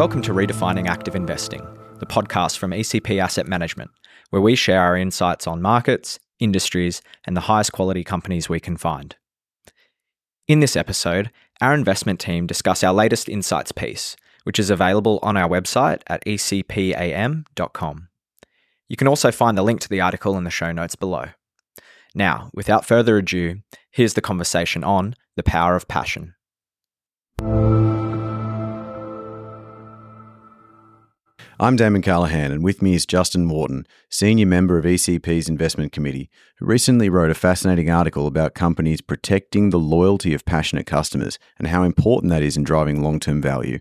Welcome to Redefining Active Investing, the podcast from ECP Asset Management, where we share our insights on markets, industries, and the highest quality companies we can find. In this episode, our investment team discuss our latest insights piece, which is available on our website at ecpam.com. You can also find the link to the article in the show notes below. Now, without further ado, here's the conversation on the power of passion. I'm Damon Callaghan, and with me is Justin Warton, Senior Member of ECP's Investment Committee, who recently wrote a fascinating article about companies protecting the loyalty of passionate customers and how important that is in driving long term value.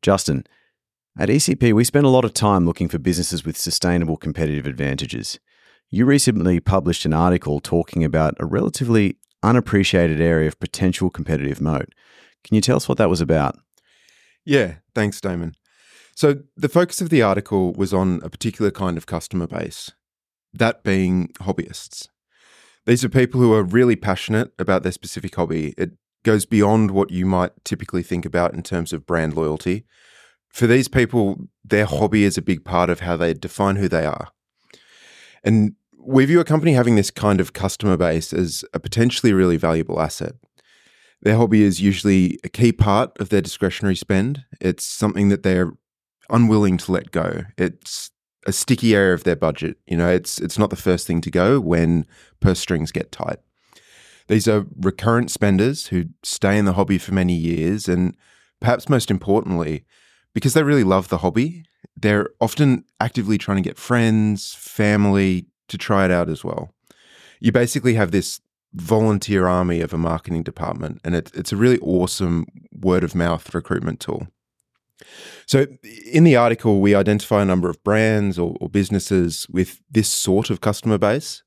Justin, at ECP, we spend a lot of time looking for businesses with sustainable competitive advantages. You recently published an article talking about a relatively unappreciated area of potential competitive moat. Can you tell us what that was about? Yeah, thanks, Damon. So, the focus of the article was on a particular kind of customer base, that being hobbyists. These are people who are really passionate about their specific hobby. It goes beyond what you might typically think about in terms of brand loyalty. For these people, their hobby is a big part of how they define who they are. And we view a company having this kind of customer base as a potentially really valuable asset. Their hobby is usually a key part of their discretionary spend. It's something that they're unwilling to let go. It's a sticky area of their budget. You know, it's it's not the first thing to go when purse strings get tight. These are recurrent spenders who stay in the hobby for many years and perhaps most importantly, because they really love the hobby, they're often actively trying to get friends, family to try it out as well. You basically have this volunteer army of a marketing department, and it, it's a really awesome word of mouth recruitment tool. So, in the article, we identify a number of brands or, or, businesses with this sort of customer base.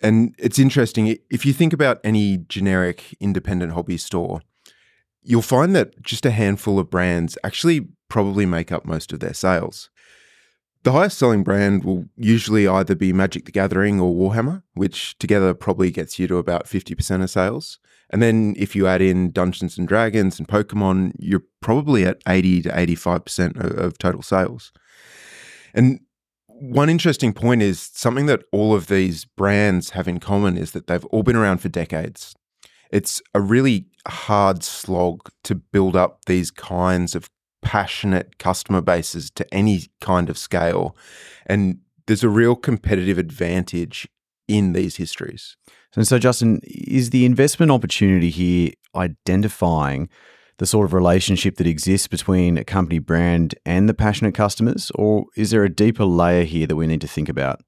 And it's interesting, if you think about any generic independent hobby store, you'll find that just a handful of brands actually probably make up most of their sales. The highest selling brand will usually either be Magic the Gathering or Warhammer, which together probably gets you to about 50% of sales. And then if you add in Dungeons and Dragons and Pokemon, you're probably at 80 to 85% of, total sales. And one interesting point is something that all of these brands have in common is that they've all been around for decades. It's a really hard slog to build up these kinds of passionate customer bases to any kind of scale. And there's a real competitive advantage in these histories. And so, Justin, is the investment opportunity here identifying the sort of relationship that exists between a company brand and the passionate customers, or is there a deeper layer here that we need to think about?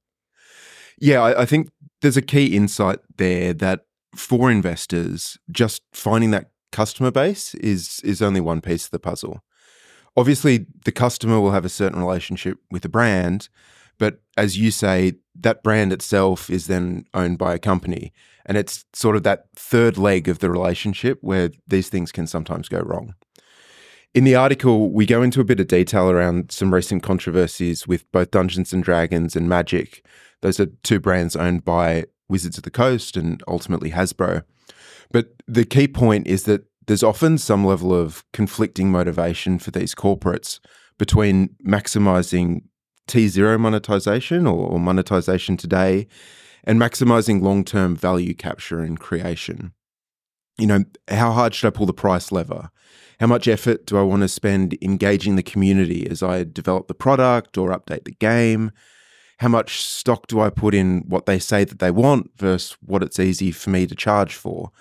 Yeah, I, I think there's a key insight there that for investors, just finding that customer base is is only one piece of the puzzle. Obviously, the customer will have a certain relationship with the brand, but as you say, that brand itself is then owned by a company. And it's sort of that third leg of the relationship where these things can sometimes go wrong. In the article, we go into a bit of detail around some recent controversies with both Dungeons and Dragons and Magic. Those are two brands owned by Wizards of the Coast and ultimately Hasbro. But the key point is that there's often some level of conflicting motivation for these corporates between maximizing T0 monetization or, monetization today and maximizing long term value capture and creation. You know, how hard should I pull the price lever? How much effort do I want to spend engaging the community as I develop the product or update the game? How much stock do I put in what they say that they want versus what it's easy for me to charge for?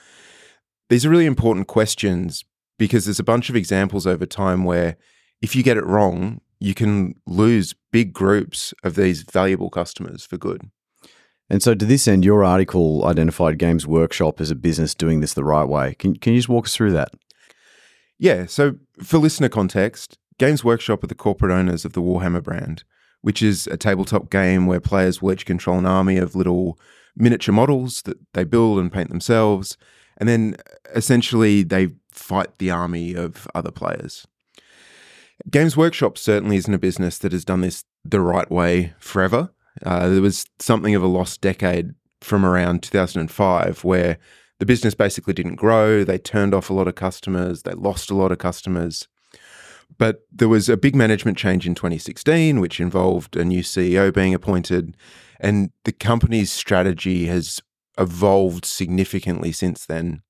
These are really important questions because there's a bunch of examples over time where if you get it wrong, you can lose big groups of these valuable customers for good. And so, to this end, your article identified Games Workshop as a business doing this the right way. Can, can you just walk us through that? Yeah. So, for listener context, Games Workshop are the corporate owners of the Warhammer brand, which is a tabletop game where players will each control an army of little miniature models that they build and paint themselves. And then essentially they fight the army of other players. Games Workshop certainly isn't a business that has done this the right way forever. Uh, there was something of a lost decade from around 2005 where the business basically didn't grow. They turned off a lot of customers. They lost a lot of customers. But there was a big management change in 2016, which involved a new CEO being appointed, and the company's strategy has evolved significantly since then.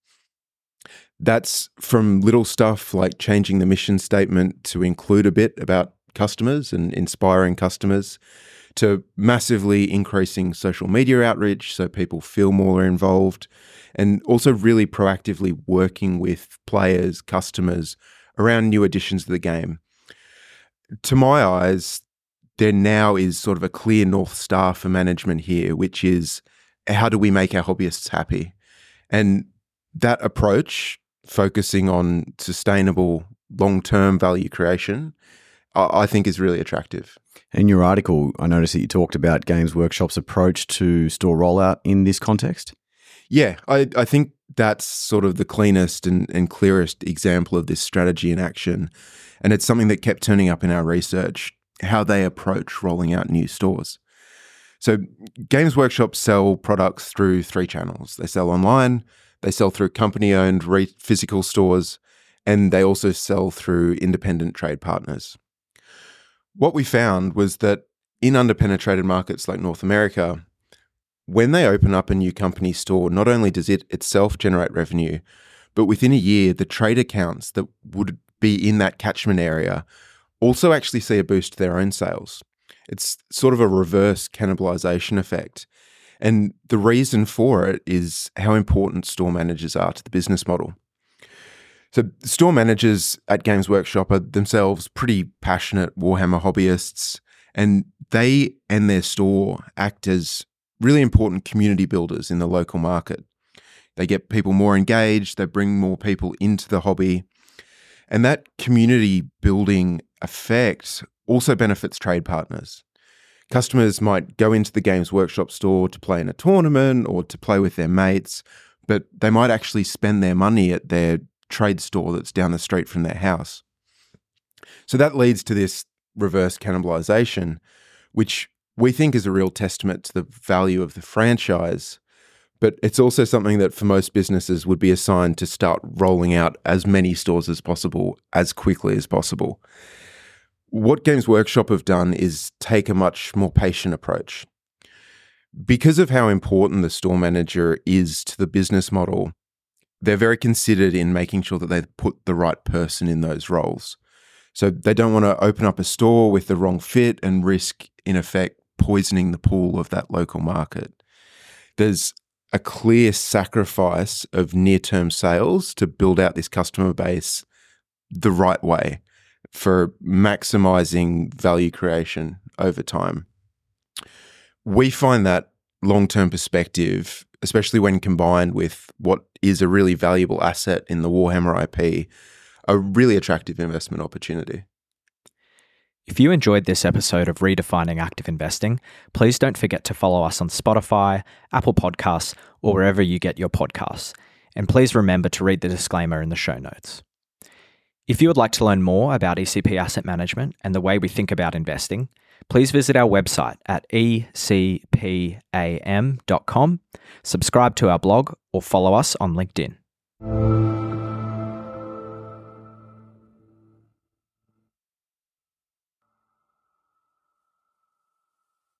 That's from little stuff like changing the mission statement to include a bit about customers and inspiring customers to massively increasing social media outreach so people feel more involved and also really proactively working with players, customers around new additions to the game. To my eyes, there now is sort of a clear North Star for management here, which is how do we make our hobbyists happy? And that approach, focusing on sustainable long term value creation, I think is really attractive. In your article, I noticed that you talked about Games Workshop's approach to store rollout in this context. Yeah, I, I think that's sort of the cleanest and, and clearest example of this strategy in action. And it's something that kept turning up in our research how they approach rolling out new stores. So, Games Workshop sell products through three channels they sell online, they sell through company owned re- physical stores, and they also sell through independent trade partners. What we found was that in underpenetrated markets like North America, when they open up a new company store, not only does it itself generate revenue, but within a year, the trade accounts that would be in that catchment area also actually see a boost to their own sales. It's sort of a reverse cannibalization effect. And the reason for it is how important store managers are to the business model. So, store managers at Games Workshop are themselves pretty passionate Warhammer hobbyists, and they and their store act as really important community builders in the local market. They get people more engaged, they bring more people into the hobby, and that community building effect also benefits trade partners. Customers might go into the Games Workshop store to play in a tournament or to play with their mates, but they might actually spend their money at their trade store that's down the street from their house. So that leads to this reverse cannibalization, which we think is a real testament to the value of the franchise. But it's also something that for most businesses would be assigned to start rolling out as many stores as possible as quickly as possible. What Games Workshop have done is take a much more patient approach. Because of how important the store manager is to the business model, they're very considered in making sure that they put the right person in those roles. So they don't want to open up a store with the wrong fit and risk, in effect, poisoning the pool of that local market. There's a clear sacrifice of near term sales to build out this customer base the right way for maximizing value creation over time. We find that long term perspective especially when combined with what is a really valuable asset in the Warhammer IP, a really attractive investment opportunity. If you enjoyed this episode of Redefining Active Investing, please don't forget to follow us on Spotify, Apple Podcasts, or wherever you get your podcasts. And please remember to read the disclaimer in the show notes. If you would like to learn more about ECP Asset Management and the way we think about investing, please visit our website at ecpam.com, subscribe to our blog, or follow us on LinkedIn.